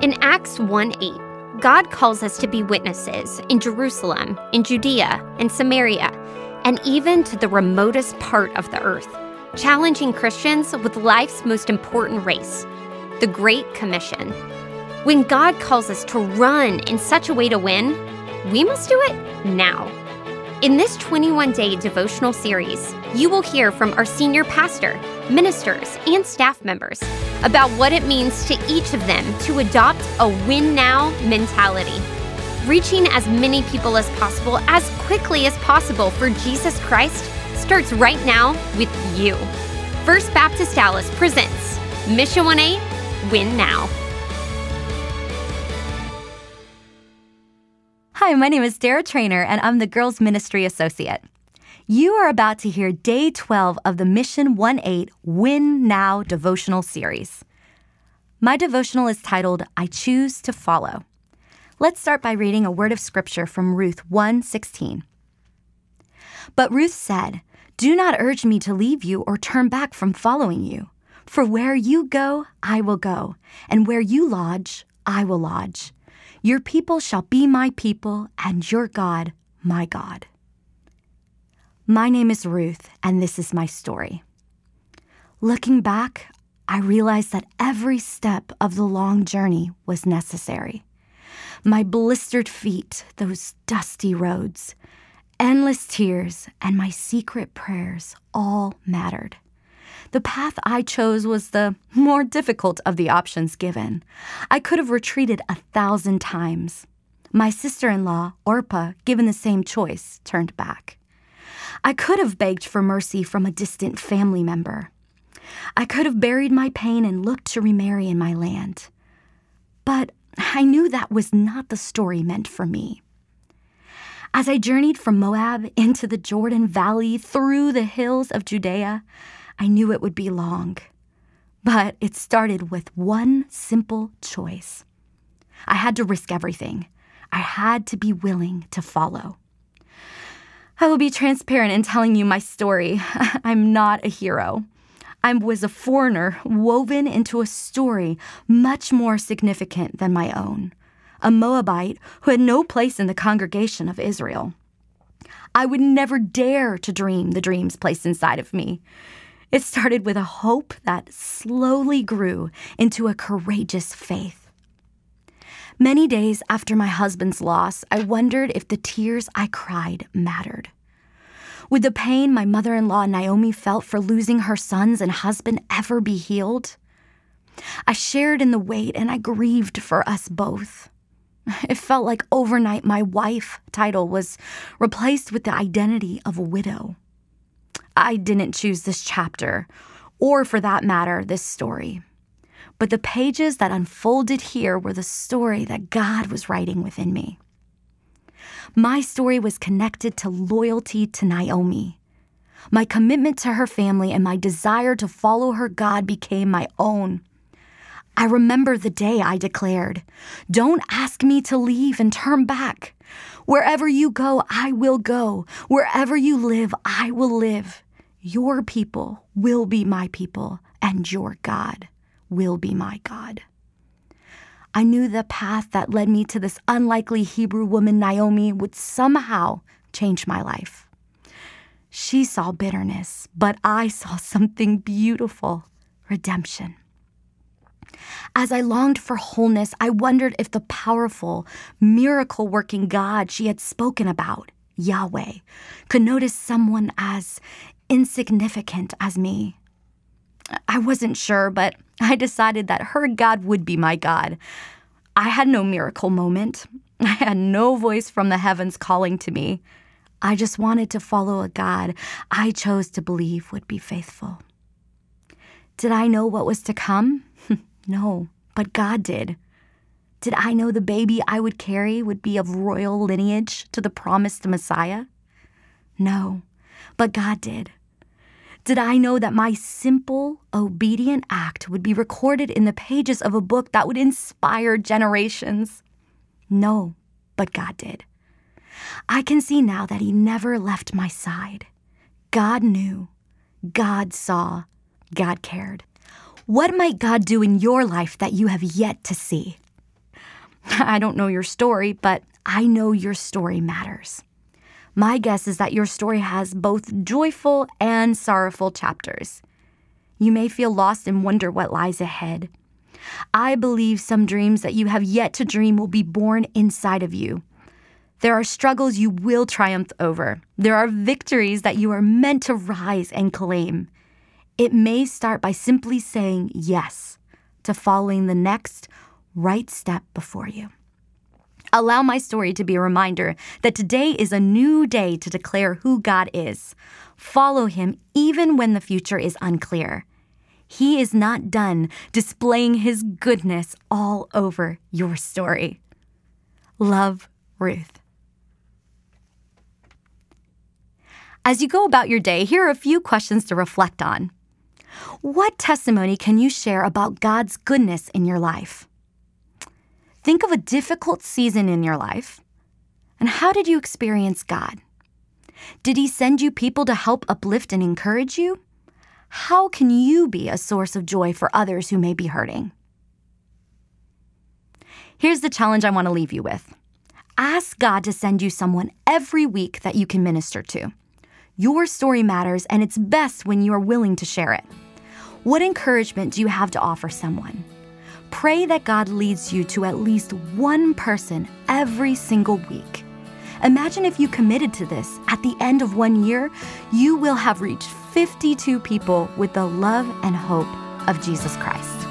In Acts 1 8, God calls us to be witnesses in Jerusalem, in Judea, and Samaria, and even to the remotest part of the earth, challenging Christians with life's most important race, the Great Commission. When God calls us to run in such a way to win, we must do it now. In this 21 day devotional series, you will hear from our senior pastor, ministers, and staff members about what it means to each of them to adopt a win now mentality, reaching as many people as possible as quickly as possible for Jesus Christ starts right now with you. First Baptist Dallas presents Mission 1 8 Win Now. Hi, my name is Dara Trainer, and I'm the Girls Ministry Associate. You are about to hear day 12 of the Mission 1 8 Win Now devotional series. My devotional is titled I Choose to Follow. Let's start by reading a word of scripture from Ruth 1:16. But Ruth said, "Do not urge me to leave you or turn back from following you, for where you go, I will go, and where you lodge, I will lodge." Your people shall be my people, and your God, my God. My name is Ruth, and this is my story. Looking back, I realized that every step of the long journey was necessary. My blistered feet, those dusty roads, endless tears, and my secret prayers all mattered. The path I chose was the more difficult of the options given. I could have retreated a thousand times. My sister in law, Orpah, given the same choice, turned back. I could have begged for mercy from a distant family member. I could have buried my pain and looked to remarry in my land. But I knew that was not the story meant for me. As I journeyed from Moab into the Jordan Valley through the hills of Judea, I knew it would be long, but it started with one simple choice. I had to risk everything. I had to be willing to follow. I will be transparent in telling you my story. I'm not a hero. I was a foreigner woven into a story much more significant than my own, a Moabite who had no place in the congregation of Israel. I would never dare to dream the dreams placed inside of me. It started with a hope that slowly grew into a courageous faith. Many days after my husband's loss, I wondered if the tears I cried mattered. Would the pain my mother in law Naomi felt for losing her sons and husband ever be healed? I shared in the weight and I grieved for us both. It felt like overnight my wife title was replaced with the identity of a widow. I didn't choose this chapter, or for that matter, this story. But the pages that unfolded here were the story that God was writing within me. My story was connected to loyalty to Naomi. My commitment to her family and my desire to follow her God became my own. I remember the day I declared, Don't ask me to leave and turn back. Wherever you go, I will go. Wherever you live, I will live. Your people will be my people, and your God will be my God. I knew the path that led me to this unlikely Hebrew woman, Naomi, would somehow change my life. She saw bitterness, but I saw something beautiful redemption. As I longed for wholeness, I wondered if the powerful, miracle working God she had spoken about, Yahweh, could notice someone as insignificant as me. I wasn't sure, but I decided that her God would be my God. I had no miracle moment. I had no voice from the heavens calling to me. I just wanted to follow a God I chose to believe would be faithful. Did I know what was to come? no, but God did. Did I know the baby I would carry would be of royal lineage to the promised Messiah? No, but God did. Did I know that my simple, obedient act would be recorded in the pages of a book that would inspire generations? No, but God did. I can see now that He never left my side. God knew, God saw, God cared. What might God do in your life that you have yet to see? I don't know your story, but I know your story matters. My guess is that your story has both joyful and sorrowful chapters. You may feel lost and wonder what lies ahead. I believe some dreams that you have yet to dream will be born inside of you. There are struggles you will triumph over. There are victories that you are meant to rise and claim. It may start by simply saying yes to following the next right step before you. Allow my story to be a reminder that today is a new day to declare who God is. Follow Him even when the future is unclear. He is not done displaying His goodness all over your story. Love, Ruth. As you go about your day, here are a few questions to reflect on. What testimony can you share about God's goodness in your life? Think of a difficult season in your life. And how did you experience God? Did He send you people to help uplift and encourage you? How can you be a source of joy for others who may be hurting? Here's the challenge I want to leave you with ask God to send you someone every week that you can minister to. Your story matters, and it's best when you are willing to share it. What encouragement do you have to offer someone? Pray that God leads you to at least one person every single week. Imagine if you committed to this. At the end of one year, you will have reached 52 people with the love and hope of Jesus Christ.